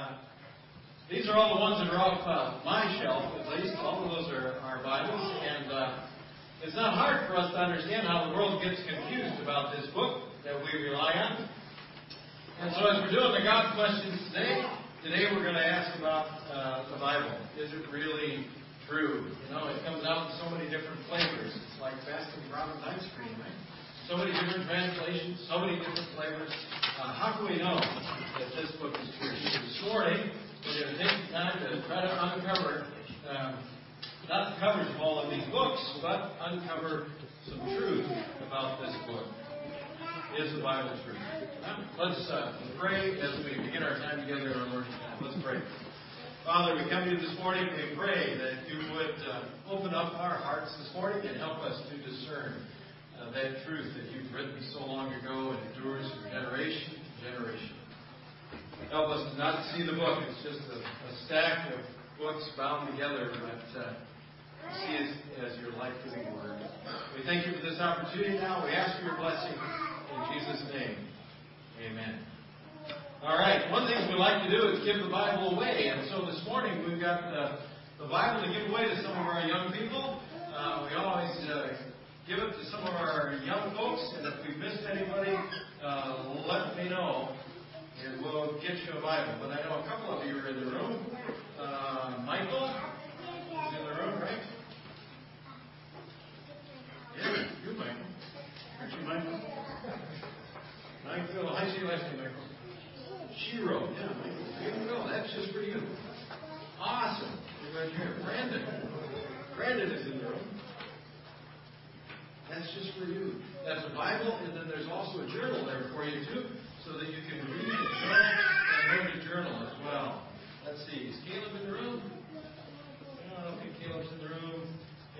Uh, these are all the ones that are off uh, my shelf, at least. All of those are, are Bibles. And uh, it's not hard for us to understand how the world gets confused about this book that we rely on. And so, as we're doing the God questions today, today we're going to ask about uh, the Bible. Is it really true? You know, it comes out in so many different flavors. It's like Baskin Robbins ice cream, right? So many different translations, so many different flavors. Uh, how can we know that this book is true? This morning, we're going to take the time to try to uncover um, not the covers of all of these books, but uncover some truth about this book. Is the Bible true? Let's uh, pray as we begin our time together in our worship time. Let's pray. Father, we come to you this morning. We pray that you would uh, open up our hearts this morning and help us to discern uh, that truth that you've written so long ago and endures from generation to generation. Help us to not see the book It's just a, a stack of books bound together, but uh, see it as your life-giving word. We thank you for this opportunity now. We ask for your blessing in Jesus' name. Amen. All right. One thing we like to do is give the Bible away, and so this morning we've got the, the Bible to give away to some of our young people. Uh, we always uh, give it to some of our young folks, and if we missed anybody, uh, let me know, and we'll get you a Bible. But I know a couple of you are in the room. Uh, Michael is in the room, right? Yeah, you, Michael. Aren't you Michael? Michael, how do you say your last name, Michael? Shiro. Yeah, Michael. There you go. That's just for you. Awesome. You're right here. Brandon. Brandon is in the room. That's just for you. That's a Bible, and then there's also a journal there for you too, so that you can read and journal and learn to journal as well. Let's see. Is Caleb in the room? I don't think Caleb's in the room.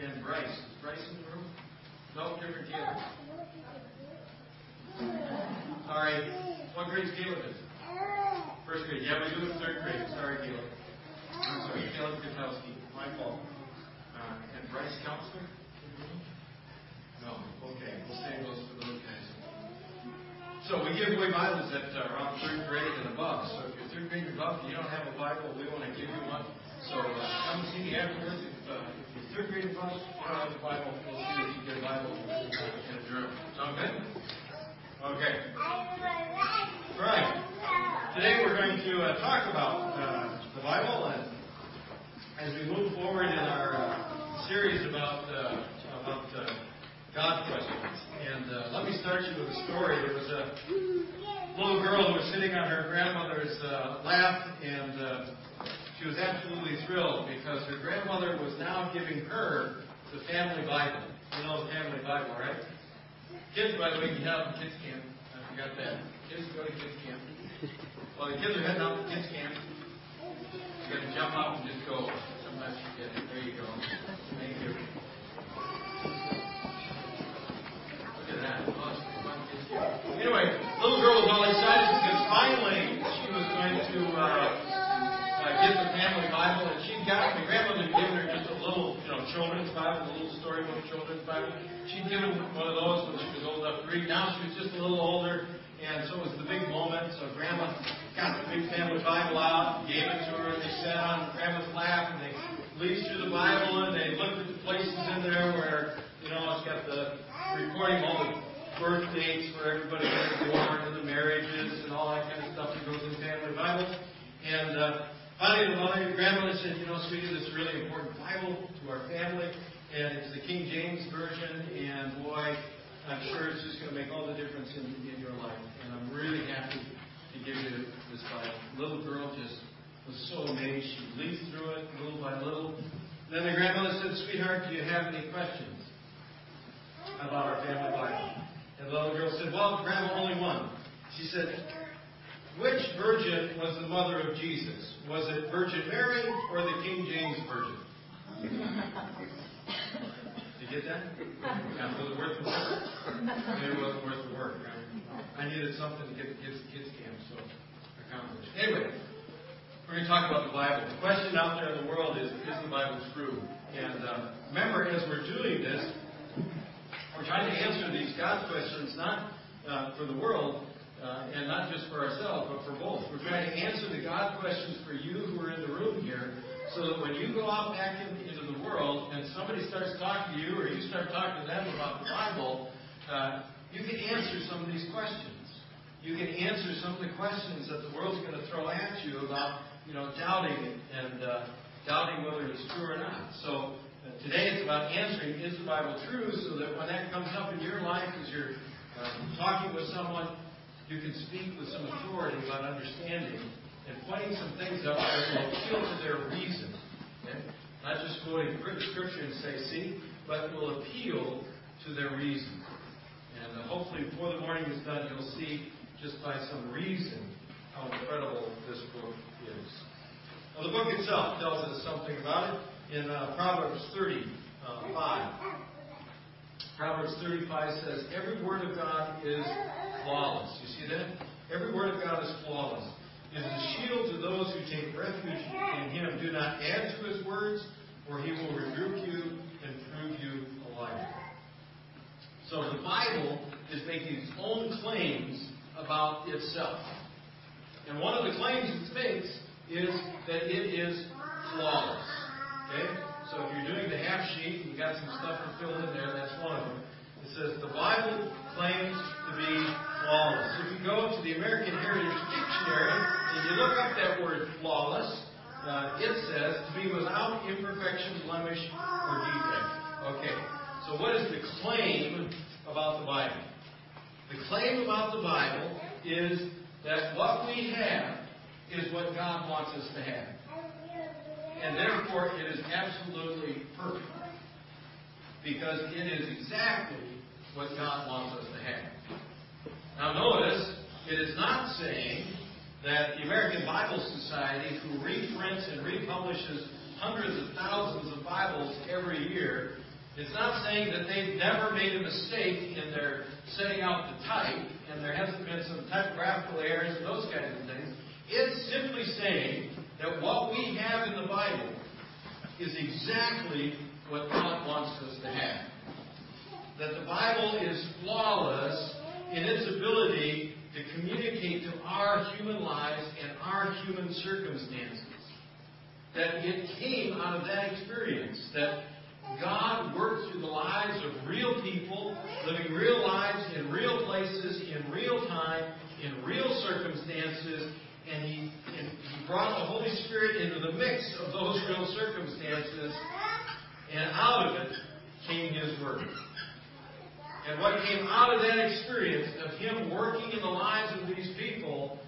And Bryce. Is Bryce in the room? No, different Caleb. All right. What grade is Caleb in? First grade. Yeah, we do it third grade. Sorry, Caleb. I'm sorry, Caleb Kutowski. My fault. Uh, and Bryce Counselor? No. Okay. We'll save those for those guys. So we give away Bibles that are around third grade and above. So if you're third grade and above and you don't have a Bible, we want to give you one. So uh, come see me afterwards. If, uh, if you're third grade and above, you don't have a Bible, we'll see if you get a Bible in a journal. Sound good? Okay. All right. Today we're going to uh, talk about uh, the Bible and as we move forward in our uh, series about about uh, God questions. And uh, let me start you with a story. There was a little girl who was sitting on her grandmother's uh, lap, and uh, she was absolutely thrilled because her grandmother was now giving her the family Bible. You know the family Bible, right? Kids, by the way, can have kids camp. I forgot that. Kids go to kids camp. Well, the kids are heading out to kids camp. You got to jump out and just go. Sometimes you get it. There you go. Anyway, little girl was all excited because finally she was going to uh, uh, get the family Bible, and she got the grandmother had given her just a little, you know, children's Bible, a little storybook children's Bible. She'd given one of those when she was old enough to read. Now she was just a little older, and so it was the big moment. So grandma got the big family Bible out, gave it to her, and they sat on grandma's lap, and they leafed through the Bible, and they looked at the places in there where, you know, it's got the recording all the birth dates for everybody that was born and the marriages and all that kind of stuff that goes in family Bible. And uh, finally, the mother and grandmother said, you know, sweetie, this is really important Bible to our family, and it's the King James version, and boy, I'm sure it's just going to make all the difference in, in your life. And I'm really happy to give you this Bible. Little girl just was so amazed. She leafed through it little by little. Then the grandmother said, Sweetheart, do you have any questions about our family Bible? The little girl said, Well, Grandma, only one. She said, Which virgin was the mother of Jesus? Was it Virgin Mary or the King James Version? Did you get that? Yeah, was it worth the work? Maybe it wasn't worth the work. I needed something to get the kids kids camp, so I accomplished. Anyway, we're going to talk about the Bible. The question out there in the world is, is the Bible true? And uh, remember, as we're doing this, we're trying to answer these God questions not uh, for the world, uh, and not just for ourselves, but for both. We're trying to answer the God questions for you who are in the room here, so that when you go out back in, into the world and somebody starts talking to you, or you start talking to them about the Bible, uh, you can answer some of these questions. You can answer some of the questions that the world's going to throw at you about, you know, doubting and uh, doubting whether it's true or not. So today it's about answering, is the Bible true? So that when that comes up in your life as you're uh, talking with someone, you can speak with some authority about understanding and pointing some things out that will appeal to their reason. Okay? Not just quoting scripture and say, see, but will appeal to their reason. And uh, hopefully, before the morning is done, you'll see just by some reason how incredible this book is. Now, the book itself tells us something about it in uh, Proverbs 35. Uh, Proverbs 35 says, Every word of God is flawless. You see that? Every word of God is flawless. It is a shield to those who take refuge in Him. Do not add to His words, or He will rebuke you and prove you a liar. So the Bible is making its own claims about itself. And one of the claims it makes is that it is flawless. Okay? So if you're doing the half sheet, and you got some stuff to fill in there, that's one of them. It says the Bible claims to be flawless. If you go to the American Heritage Dictionary and you look up that word flawless, uh, it says to be without imperfection, blemish, or defect. Okay, so what is the claim about the Bible? The claim about the Bible is that what we have is what God wants us to have and therefore it is absolutely perfect. Because it is exactly what God wants us to have. Now notice, it is not saying that the American Bible Society, who reprints and republishes hundreds of thousands of Bibles every year, it's not saying that they've never made a mistake in their setting out the type, and there hasn't been some typographical errors and those kinds of things. It's simply saying that what we have in the Bible is exactly what God wants us to have. That the Bible is flawless in its ability to communicate to our human lives and our human circumstances. That it came out of that experience. That God worked through the lives of real people, living real lives in real places, in real time, in real circumstances, and he, brought the Holy Spirit into the mix of those real circumstances, and out of it came His Word. And what came out of that experience of Him working in the lives of these people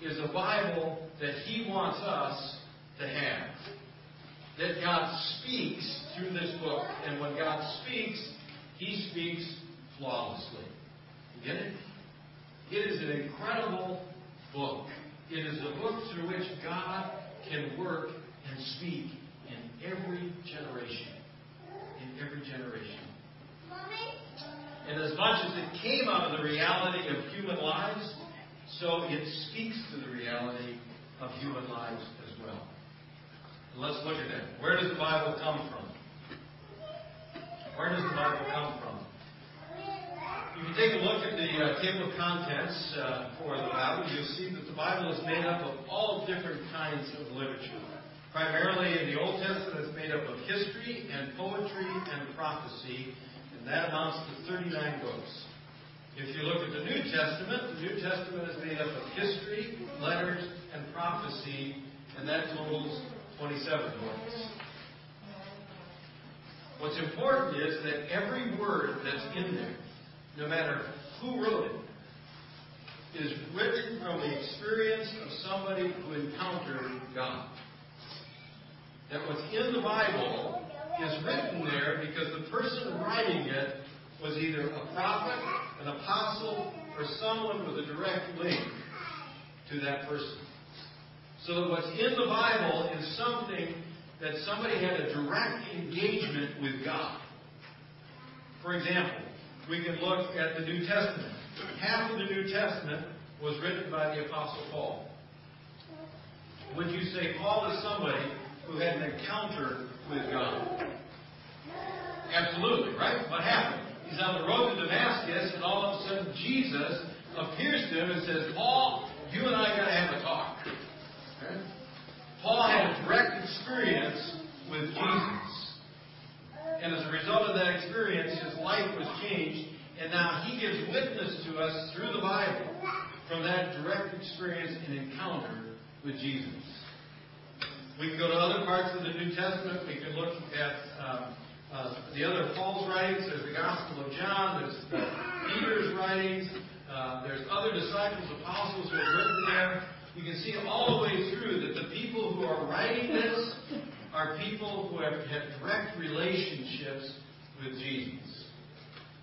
is a Bible that He wants us to have. That God speaks through this book, and when God speaks, He speaks flawlessly. You get it? It is an incredible book. It is a book through which God can work and speak in every generation. In every generation. And as much as it came out of the reality of human lives, so it speaks to the reality of human lives as well. Let's look at that. Where does the Bible come from? Where does the Bible come from? If you take a look at the uh, table of contents uh, for the Bible, you'll see that the Bible is made up of all different kinds of literature. Primarily in the Old Testament, it's made up of history and poetry and prophecy, and that amounts to 39 books. If you look at the New Testament, the New Testament is made up of history, letters, and prophecy, and that totals 27 books. What's important is that every word that's in there no matter who wrote it, is written from the experience of somebody who encountered God. That what's in the Bible is written there because the person writing it was either a prophet, an apostle, or someone with a direct link to that person. So that what's in the Bible is something that somebody had a direct engagement with God. For example, we can look at the New Testament. Half of the New Testament was written by the Apostle Paul. Would you say Paul is somebody who had an encounter with God? Absolutely, right? What happened? He's on the road to Damascus, and all of a sudden Jesus appears to him and says, Paul, you and I got to have a talk. Okay? Paul had a direct experience with Jesus. And as a result of that experience, life was changed. And now he gives witness to us through the Bible from that direct experience and encounter with Jesus. We can go to other parts of the New Testament. We can look at um, uh, the other Paul's writings. There's the Gospel of John. There's Peter's writings. Uh, there's other disciples, apostles who have written there. You can see all the way through that the people who are writing this are people who have had direct relationships with Jesus.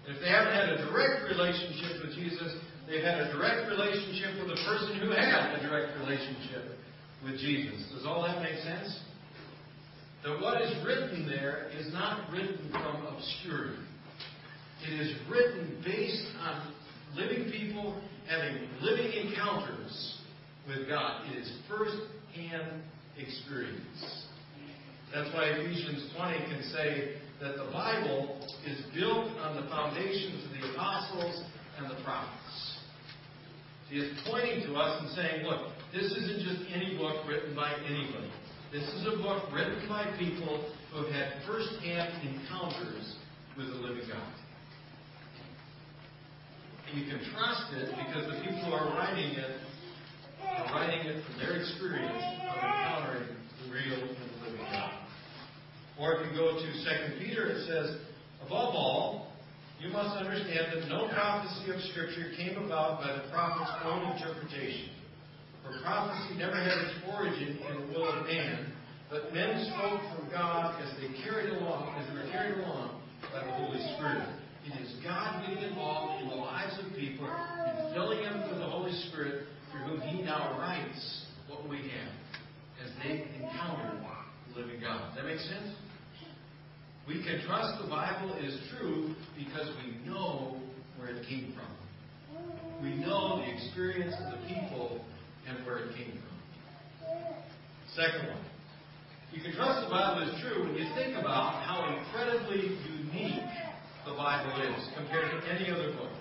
And if they haven't had a direct relationship with Jesus, they've had a direct relationship with a person who had a direct relationship with Jesus. Does all that make sense? That what is written there is not written from obscurity. It is written based on living people having living encounters with God. It is first hand experience. That's why Ephesians 20 can say that the Bible is built on the foundations of the apostles and the prophets. He is pointing to us and saying, look, this isn't just any book written by anybody. This is a book written by people who have had first-hand encounters with the living God. And you can trust it because the people who are writing it are writing it from their experience of encountering the real and the living God. Or if you go to 2 Peter, it says, Above all, you must understand that no prophecy of Scripture came about by the prophet's own interpretation. For prophecy never had its origin in the will of man, but men spoke from God as they carried along, as they were carried along by the Holy Spirit. It is God being involved in the lives of people and filling them with the Holy Spirit through whom He now writes what we have as they encounter the living God. Does that make sense? We can trust the Bible is true because we know where it came from. We know the experience of the people and where it came from. Second one. You can trust the Bible is true when you think about how incredibly unique the Bible is compared to any other book.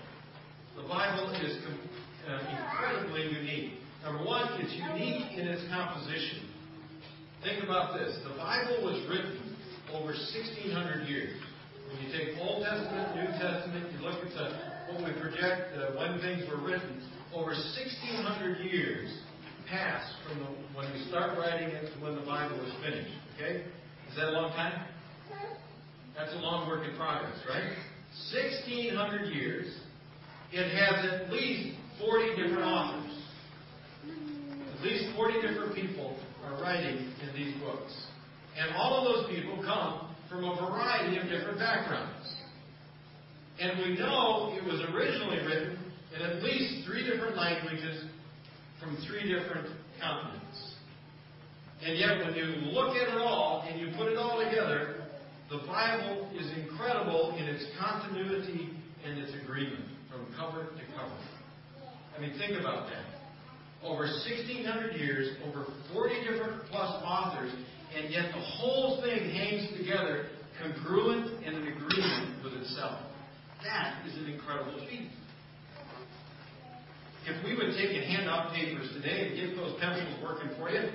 The Bible is uh, incredibly unique. Number one, it's unique in its composition. Think about this. The Bible was written over 1,600 years. When you take Old Testament, New Testament, you look at the, what we project, uh, when things were written, over 1,600 years passed from the, when we start writing it to when the Bible is finished. Okay? Is that a long time? That's a long work in progress, right? 1,600 years. It has at least 40 different authors. At least 40 different people are writing in these books. And all of those people come from a variety of different backgrounds. And we know it was originally written in at least three different languages from three different continents. And yet, when you look at it all and you put it all together, the Bible is incredible in its continuity and its agreement from cover to cover. I mean, think about that. Over 1,600 years, over 40 different plus authors, and yet the whole thing hangs together congruent and in agreement with itself. That is an incredible feat. If we would take and hand out papers today and get those pencils working for you,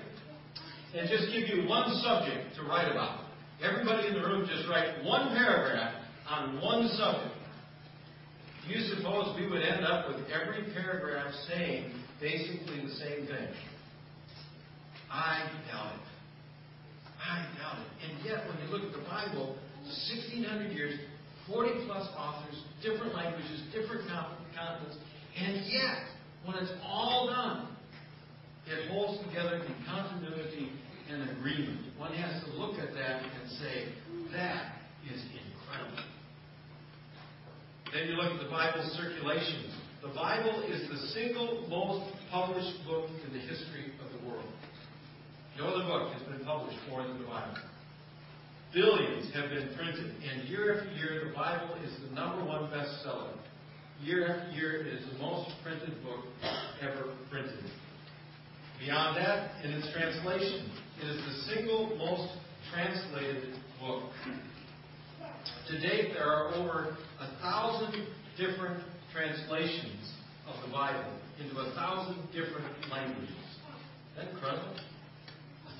and just give you one subject to write about, everybody in the room just write one paragraph on one subject. Do you suppose we would end up with every paragraph saying basically the same thing? I doubt it. I doubt it. And yet, when you look at the Bible, 1,600 years, 40 plus authors, different languages, different continents, and yet, when it's all done, it holds together in continuity and agreement. One has to look at that and say, that is incredible. Then you look at the Bible's circulation. The Bible is the single most published book in the history of the world. No other book has been published more than the Bible. Billions have been printed, and year after year, the Bible is the number one bestseller. Year after year, it is the most printed book ever printed. Beyond that, in its translation, it is the single most translated book. To date, there are over a thousand different translations of the Bible into a thousand different languages. Isn't that incredible?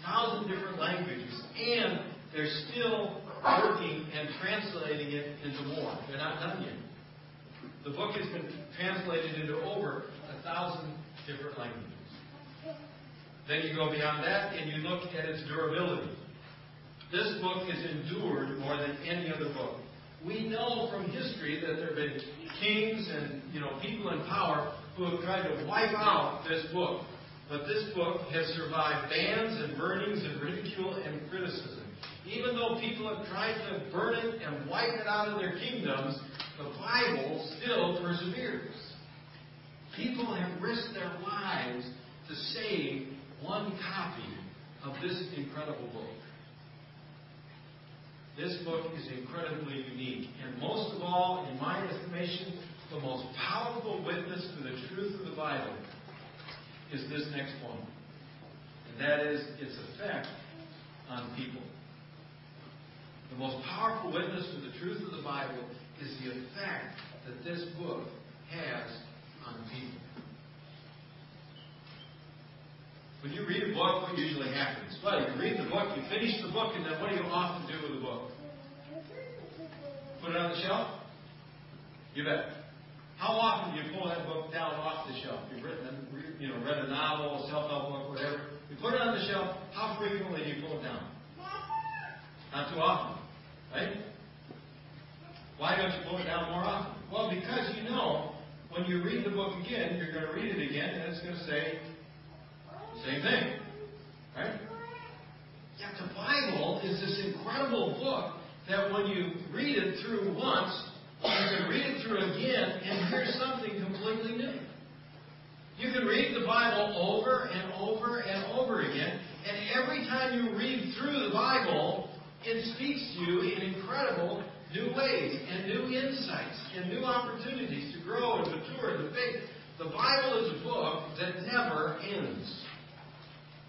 Thousand different languages. And they're still working and translating it into more. They're not done yet. The book has been translated into over a thousand different languages. Then you go beyond that and you look at its durability. This book has endured more than any other book. We know from history that there have been kings and you know people in power who have tried to wipe out this book. But this book has survived bans and burnings and ridicule and criticism. Even though people have tried to burn it and wipe it out of their kingdoms, the Bible still perseveres. People have risked their lives to save one copy of this incredible book. This book is incredibly unique. And most of all, in my estimation, the most powerful witness to the truth of the Bible is this next one. And that is its effect on people. The most powerful witness to the truth of the Bible is the effect that this book has on people. When you read a book, what usually happens? Well, you read the book, you finish the book, and then what do you often do with the book? Put it on the shelf? You bet. How often do you pull that book down off the shelf? You've written, you know, read a novel, self-help book, whatever. You put it on the shelf. How frequently do you pull it down? Not too often, right? Why don't you pull it down more often? Well, because you know when you read the book again, you're going to read it again, and it's going to say same thing. Right? Yet the Bible is this incredible book that when you read it through once, you can read it through again and hear something completely new. You can read the Bible over and over and over again, and every time you read through the Bible, it speaks to you in incredible new ways and new insights and new opportunities to grow and mature in the faith. The Bible is a book that never ends.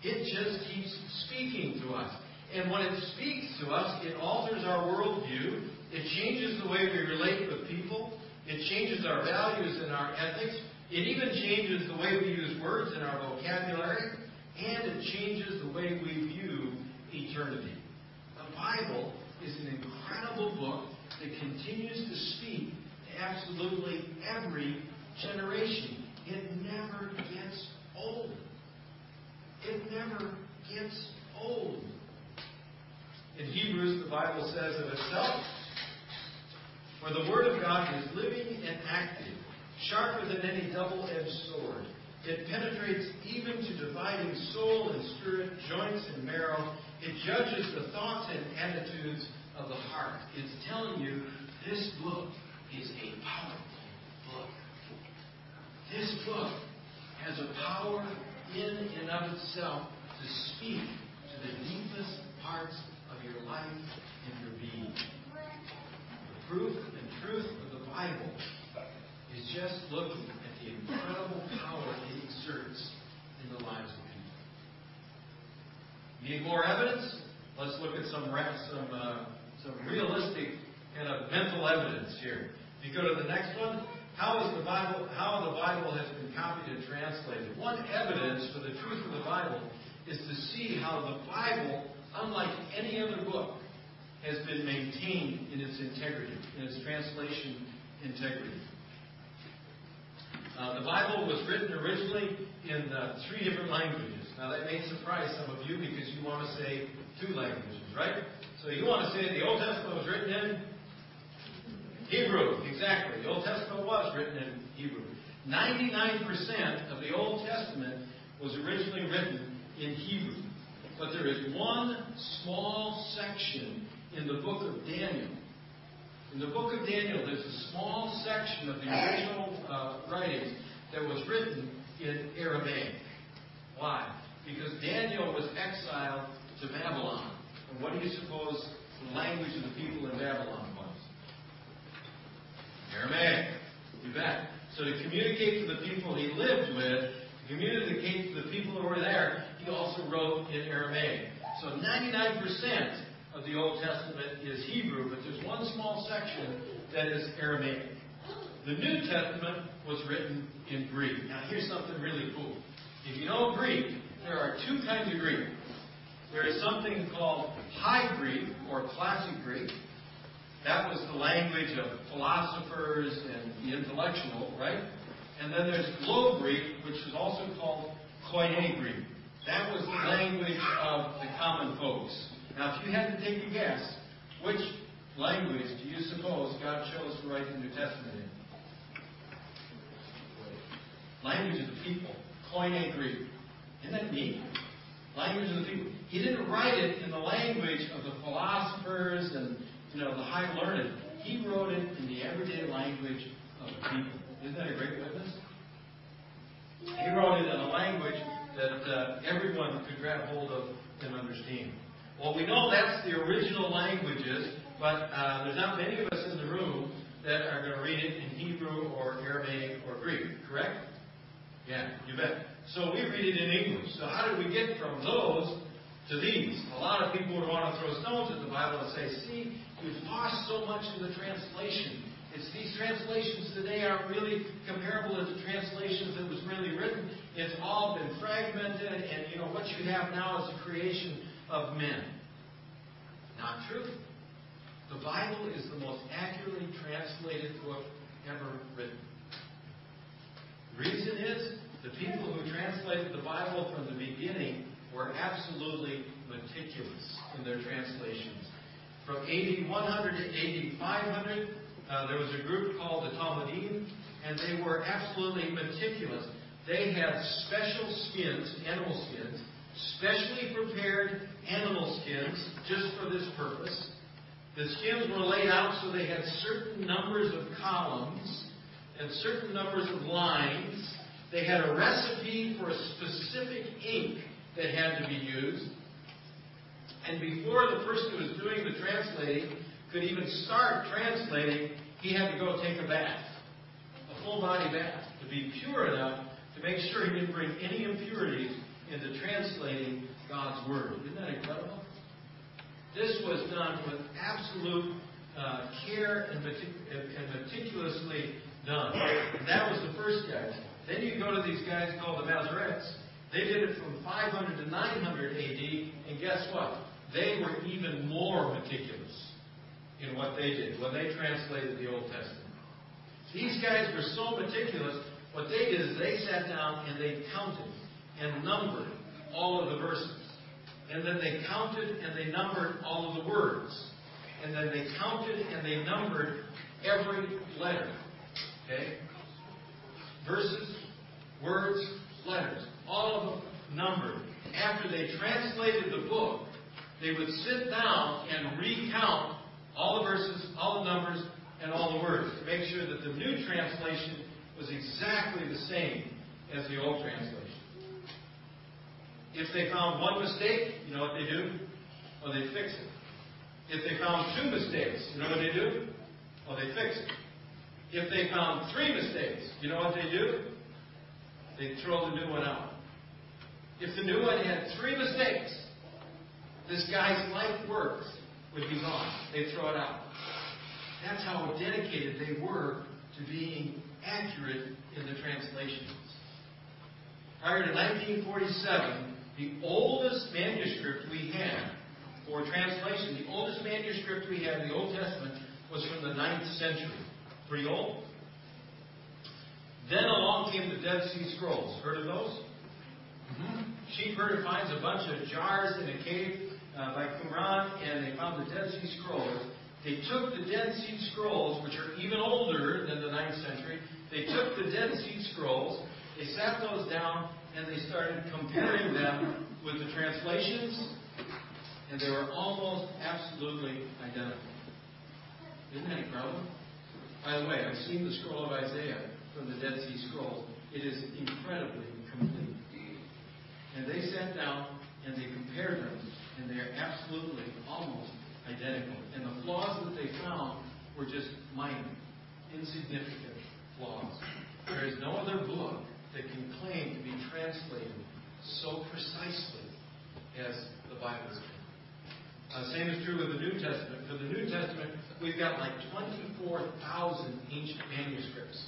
It just keeps speaking to us. And when it speaks to us, it alters our worldview. It changes the way we relate with people. It changes our values and our ethics. It even changes the way we use words in our vocabulary. And it changes the way we view eternity. The Bible is an incredible book that continues to speak to absolutely every generation. It never gets old. It never gets old. In Hebrews, the Bible says of itself, For the Word of God is living and active, sharper than any double edged sword. It penetrates even to dividing soul and spirit, joints and marrow. It judges the thoughts and attitudes of the heart. It's telling you this book is a powerful book. This book has a power in and of itself to speak to the deepest parts of your life and your being. The proof and truth of the Bible is just looking at the incredible power it exerts in the lives of people. Need more evidence? Let's look at some some uh, some realistic kind of mental evidence here. If you go to the next one, how is the Bible, how the Bible has been copied and translated. One evidence for the truth of the Bible is to see how the Bible, unlike any other book, has been maintained in its integrity, in its translation integrity. Uh, the Bible was written originally in uh, three different languages. Now that may surprise some of you because you want to say two languages, right? So you want to say the Old Testament was written in Hebrew, exactly. The Old Testament was written in Hebrew. 99% of the Old Testament was originally written in Hebrew. But there is one small section in the book of Daniel. In the book of Daniel, there's a small section of the original uh, writings that was written in Aramaic. Why? Because Daniel was exiled to Babylon. And what do you suppose the language of the people in Babylon was? Aramaic. You bet. So to communicate to the people he lived with, to communicate to the people who were there, he also wrote in Aramaic. So 99% of the Old Testament is Hebrew, but there's one small section that is Aramaic. The New Testament was written in Greek. Now, here's something really cool. If you know Greek, there are two kinds of Greek. There is something called High Greek or Classic Greek. That was the language of philosophers and the intellectual, right? And then there's Low Greek, which is also called Koine Greek. That was the language of the common folks. Now, if you had to take a guess, which language do you suppose God chose to write the New Testament in? Language of the people. Koine Greek. Isn't that neat? Language of the people. He didn't write it in the language of the philosophers and you know the high learned. He wrote it in the everyday language of the people. Isn't that a great witness? He wrote it in a language that uh, everyone could grab hold of and understand. Well, we know that's the original languages, but uh, there's not many of us in the room that are going to read it in Hebrew or Aramaic or Greek, correct? Yeah, you bet. So we read it in English. So how did we get from those to these? A lot of people would want to throw stones at the Bible and say, see, you've lost so much in the translation. It's these translations today aren't really comparable to the translations that was really written. It's all been fragmented, and you know what you have now is a creation of men. Not true. The Bible is the most accurately translated book ever written. The reason is the people who translated the Bible from the beginning were absolutely meticulous in their translations. From AD 100 to AD 500, uh, there was a group called the Talmudim, and they were absolutely meticulous. They had special skins, animal skins, specially prepared animal skins just for this purpose. The skins were laid out so they had certain numbers of columns and certain numbers of lines they had a recipe for a specific ink that had to be used. And before the person who was doing the translating could even start translating, he had to go take a bath, a full body bath, to be pure enough to make sure he didn't bring any impurities into translating God's Word. Isn't that incredible? This was done with absolute uh, care and, and meticulously done. And that was the first guy. Then you go to these guys called the Masoretes. They did it from 500 to 900 AD, and guess what? They were even more meticulous in what they did when they translated the Old Testament. These guys were so meticulous, what they did is they sat down and they counted and numbered all of the verses. And then they counted and they numbered all of the words. And then they counted and they numbered every letter. Okay? Verses, words, letters, all of them numbered. After they translated the book, they would sit down and recount all the verses, all the numbers, and all the words to make sure that the new translation was exactly the same as the old translation. If they found one mistake, you know what they do? Well, they fix it. If they found two mistakes, you know what they do? Well, they fix it. If they found three mistakes, you know what they do? They throw the new one out. If the new one had three mistakes, this guy's life work would be gone. They'd throw it out. That's how dedicated they were to being accurate in the translations. Prior to 1947, the oldest manuscript we have for translation, the oldest manuscript we have in the Old Testament was from the 9th century. Pretty old. Then along came the Dead Sea Scrolls. Heard of those? Mm-hmm. Sheepherder finds a bunch of jars in a cave uh, by Qumran, and they found the Dead Sea Scrolls. They took the Dead Sea Scrolls, which are even older than the 9th century, they took the Dead Sea Scrolls, they sat those down, and they started comparing them with the translations, and they were almost absolutely identical. Isn't that incredible? By the way, I've seen the scroll of Isaiah from the Dead Sea Scrolls. It is incredibly complete. And they sat down and they compared them, and they are absolutely almost identical. And the flaws that they found were just minor, insignificant flaws. There is no other book that can claim to be translated so precisely as the Bible is. Uh, same is true with the New Testament. For the New Testament, we've got like 24,000 ancient manuscripts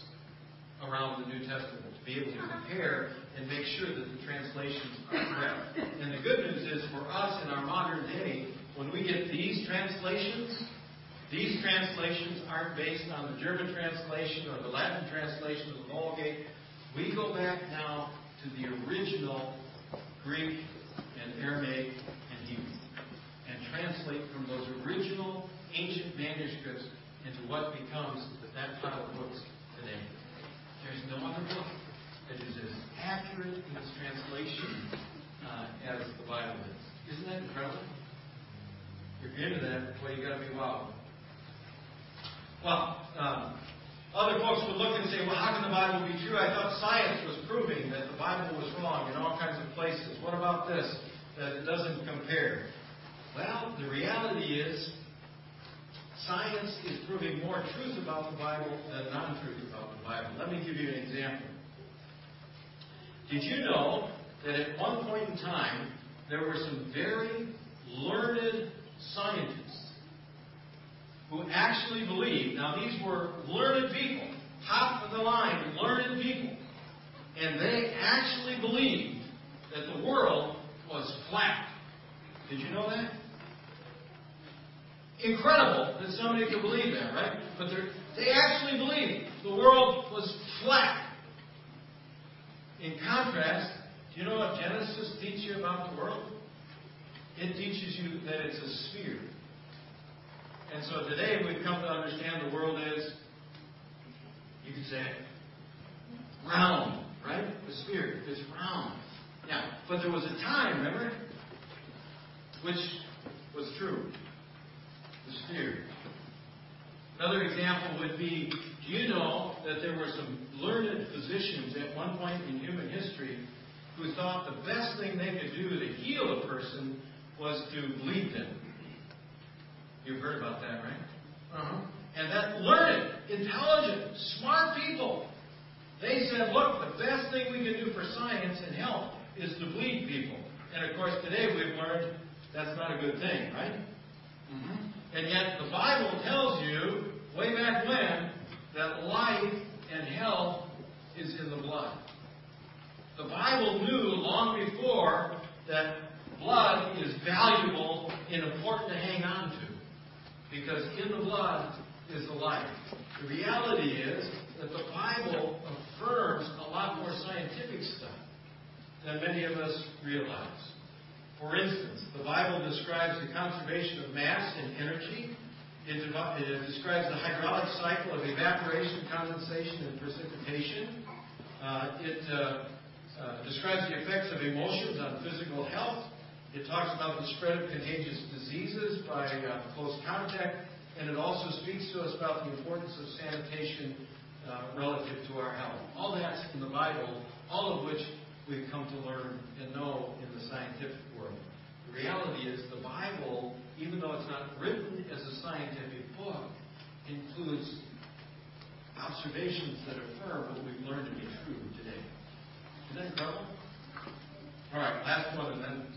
around the New Testament to be able to compare and make sure that the translations are correct. And the good news is for us in our modern day, when we get these translations, these translations aren't based on the German translation or the Latin translation of the Vulgate. We go back now to the original Greek and Aramaic and Hebrew and translate from those original ancient manuscripts into what becomes that pile of books today. There's no other book that is as accurate in its translation uh, as the Bible is. Isn't that incredible? If you're into that, well, you've got to be wild. Well, um, other folks would look and say, well, how can the Bible be true? I thought science was proving that the Bible was wrong in all kinds of places. What about this? That it doesn't compare. Well, the reality is, science is proving more truth about the Bible than non truth about the Bible. Let me give you an example. Did you know that at one point in time, there were some very learned scientists who actually believed, now these were learned people, top of the line, learned people, and they actually believed that the world was flat. Did you know that? Incredible that somebody could believe that, right? But they actually believed the world was flat. In contrast, do you know what Genesis teaches you about the world? It teaches you that it's a sphere. And so today we've come to understand the world is, you could say, round, right? The sphere is round. Now, but there was a time, remember, which was true. The sphere. Another example would be do you know that there were some learned physicians at one point in human history who thought the best thing they could do to heal a person was to bleed them? You've heard about that, right? Uh-huh. And that learned, intelligent, smart people, they said, look, the best thing we can do for science and health is to bleed people. And of course, today we've learned that's not a good thing, right? Mm-hmm. And yet the Bible tells you, way back when, that life and health is in the blood. The Bible knew long before that blood is valuable and important to hang on to. Because in the blood is the life. The reality is that the Bible affirms a lot more scientific stuff than many of us realize. For instance, the Bible describes the conservation of mass and energy. It, it describes the hydraulic cycle of evaporation, condensation, and precipitation. Uh, it uh, uh, describes the effects of emotions on physical health. It talks about the spread of contagious diseases by uh, close contact, and it also speaks to us about the importance of sanitation uh, relative to our health. All that's in the Bible, all of which we've come to learn and know in the scientific world. The reality is the Bible, even though it's not written as a scientific book, includes observations that affirm what we've learned to be true today. Isn't that incredible? All right, last one, and then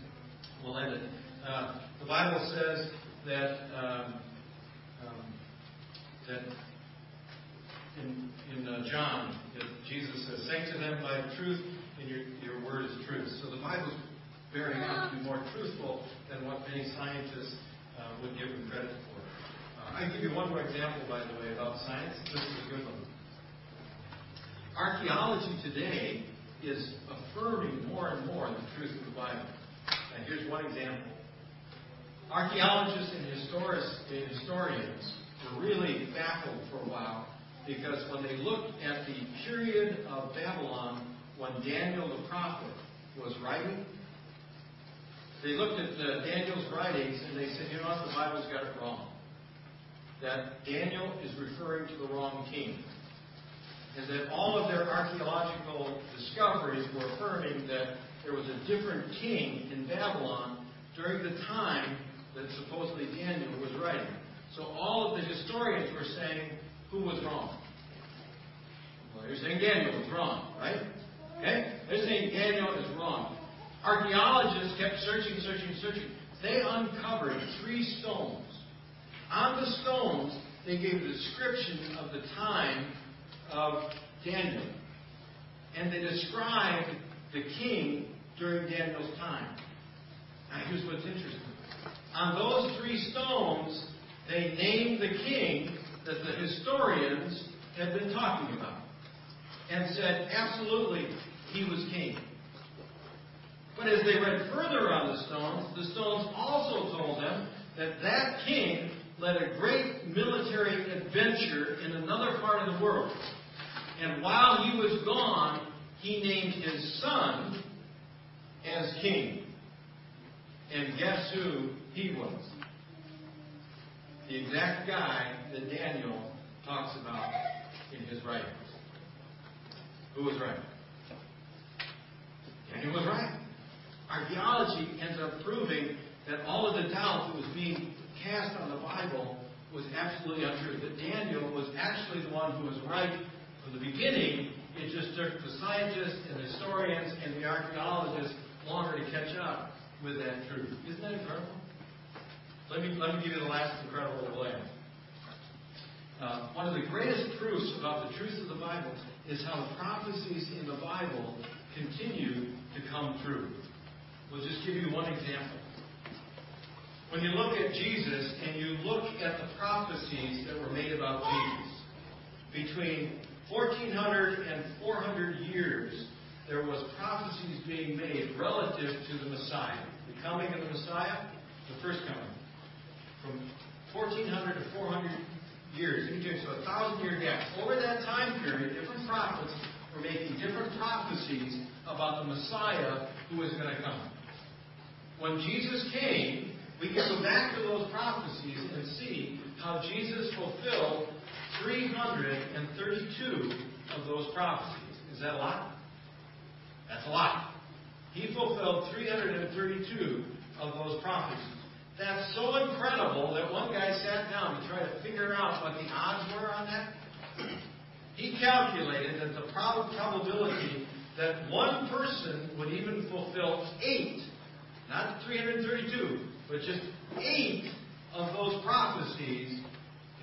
we'll end it. Uh, the Bible says that um, um, that in, in uh, John, that Jesus says, "Sanctify them by the truth, and your, your word is truth." So the Bible's bearing out to be more truthful than what many scientists uh, would give them credit for. Uh, I give you one more example, by the way, about science. This is a good one. Archaeology today is affirming more and more the truth of the Bible. And here's one example. Archaeologists and historians were really baffled for a while because when they looked at the period of Babylon when Daniel the prophet was writing, they looked at the, Daniel's writings and they said, you know what, the Bible's got it wrong. That Daniel is referring to the wrong king. And that all of their archaeological discoveries were affirming that there was a different king in Babylon during the time that supposedly Daniel was writing. So all of the historians were saying who was wrong. Well, they're saying Daniel was wrong, right? Okay? They're saying Daniel is wrong. Archaeologists kept searching, searching, searching. They uncovered three stones. On the stones, they gave a description of the time of Daniel. and they described the king during Daniel's time. Now, here's what's interesting. On those three stones, they named the king that the historians had been talking about and said, absolutely, he was king. But as they read further on the stones, the stones also told them that that king led a great military adventure in another part of the world. And while he was gone, he named his son as king. And guess who he was? The exact guy that Daniel talks about in his writings. Who was right? Daniel was right. Archaeology ends up proving that all of the doubt that was being cast on the Bible was absolutely untrue. That Daniel was actually the one who was right from the beginning. It just took the scientists and the historians and the archaeologists longer to catch up with that truth. Isn't that incredible? Let me, let me give you the last incredible land. Uh, one of the greatest proofs about the truth of the Bible is how the prophecies in the Bible continue to come true. We'll just give you one example. When you look at Jesus and you look at the prophecies that were made about Jesus, between 1400 and 400 years, there was prophecies being made relative to the Messiah. The coming of the Messiah, the first coming. From 1400 to 400 years, so a thousand year gap. Over that time period, different prophets were making different prophecies about the Messiah who was going to come. When Jesus came, we can go back to those prophecies and see how Jesus fulfilled 332 of those prophecies. Is that a lot? That's a lot. He fulfilled 332 of those prophecies. That's so incredible that one guy sat down to try to figure out what the odds were on that. He calculated that the probability that one person would even fulfill eight, not 332, but just eight of those prophecies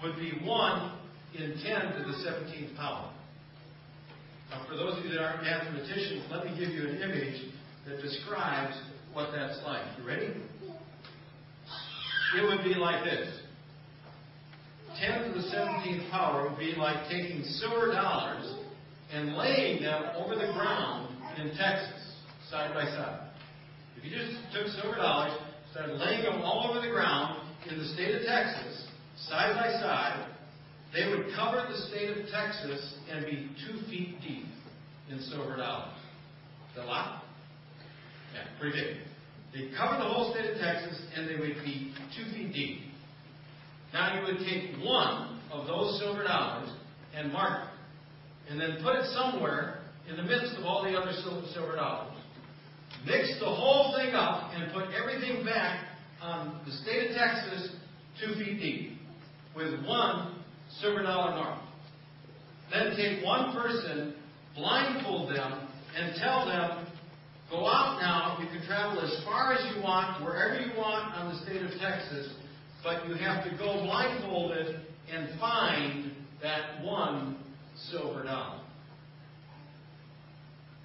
would be one in 10 to the 17th power. Now, for those of you that aren't mathematicians, let me give you an image that describes what that's like. You ready? It would be like this. 10 to the 17th power would be like taking silver dollars and laying them over the ground in Texas, side by side. If you just took silver dollars, started laying them all over the ground in the state of Texas, side by side, they would cover the state of Texas and be two feet deep in silver dollars. Is that a lot? Yeah, pretty big. They'd cover the whole state of Texas and they would be two feet deep. Now you would take one of those silver dollars and mark it, and then put it somewhere in the midst of all the other silver dollars. Mix the whole thing up and put everything back on the state of Texas two feet deep with one silver dollar mark. Then take one person, blindfold them, and tell them, go out now. You can travel as far as you want, wherever you want on the state of Texas, but you have to go blindfolded and find that one silver dollar.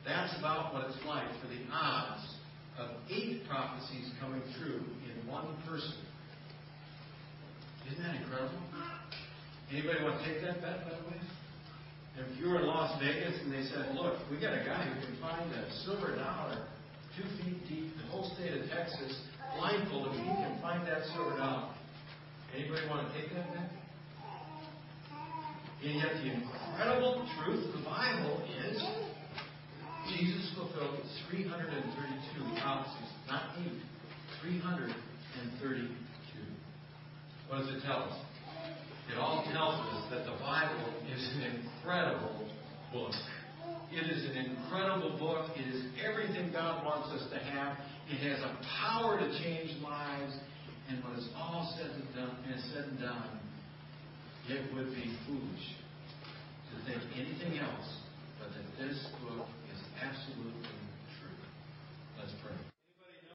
That's about what it's like for the odds of eight prophecies coming true in one person. Isn't that incredible? Anybody want to take that bet, by the way? If you were in Las Vegas and they said, look, we got a guy who can find a silver dollar two feet deep, in the whole state of Texas, blindfolded, he can find that silver dollar. Anybody want to take that bet? And yet the incredible truth of the Bible is Jesus fulfilled 332 prophecies, not eight, 332. What does it tell us? It all tells us that the Bible is an incredible book. It is an incredible book. It is everything God wants us to have. It has a power to change lives. And when it's all said and done, and said and done, it would be foolish to think anything else but that this book is absolutely true. Let's pray.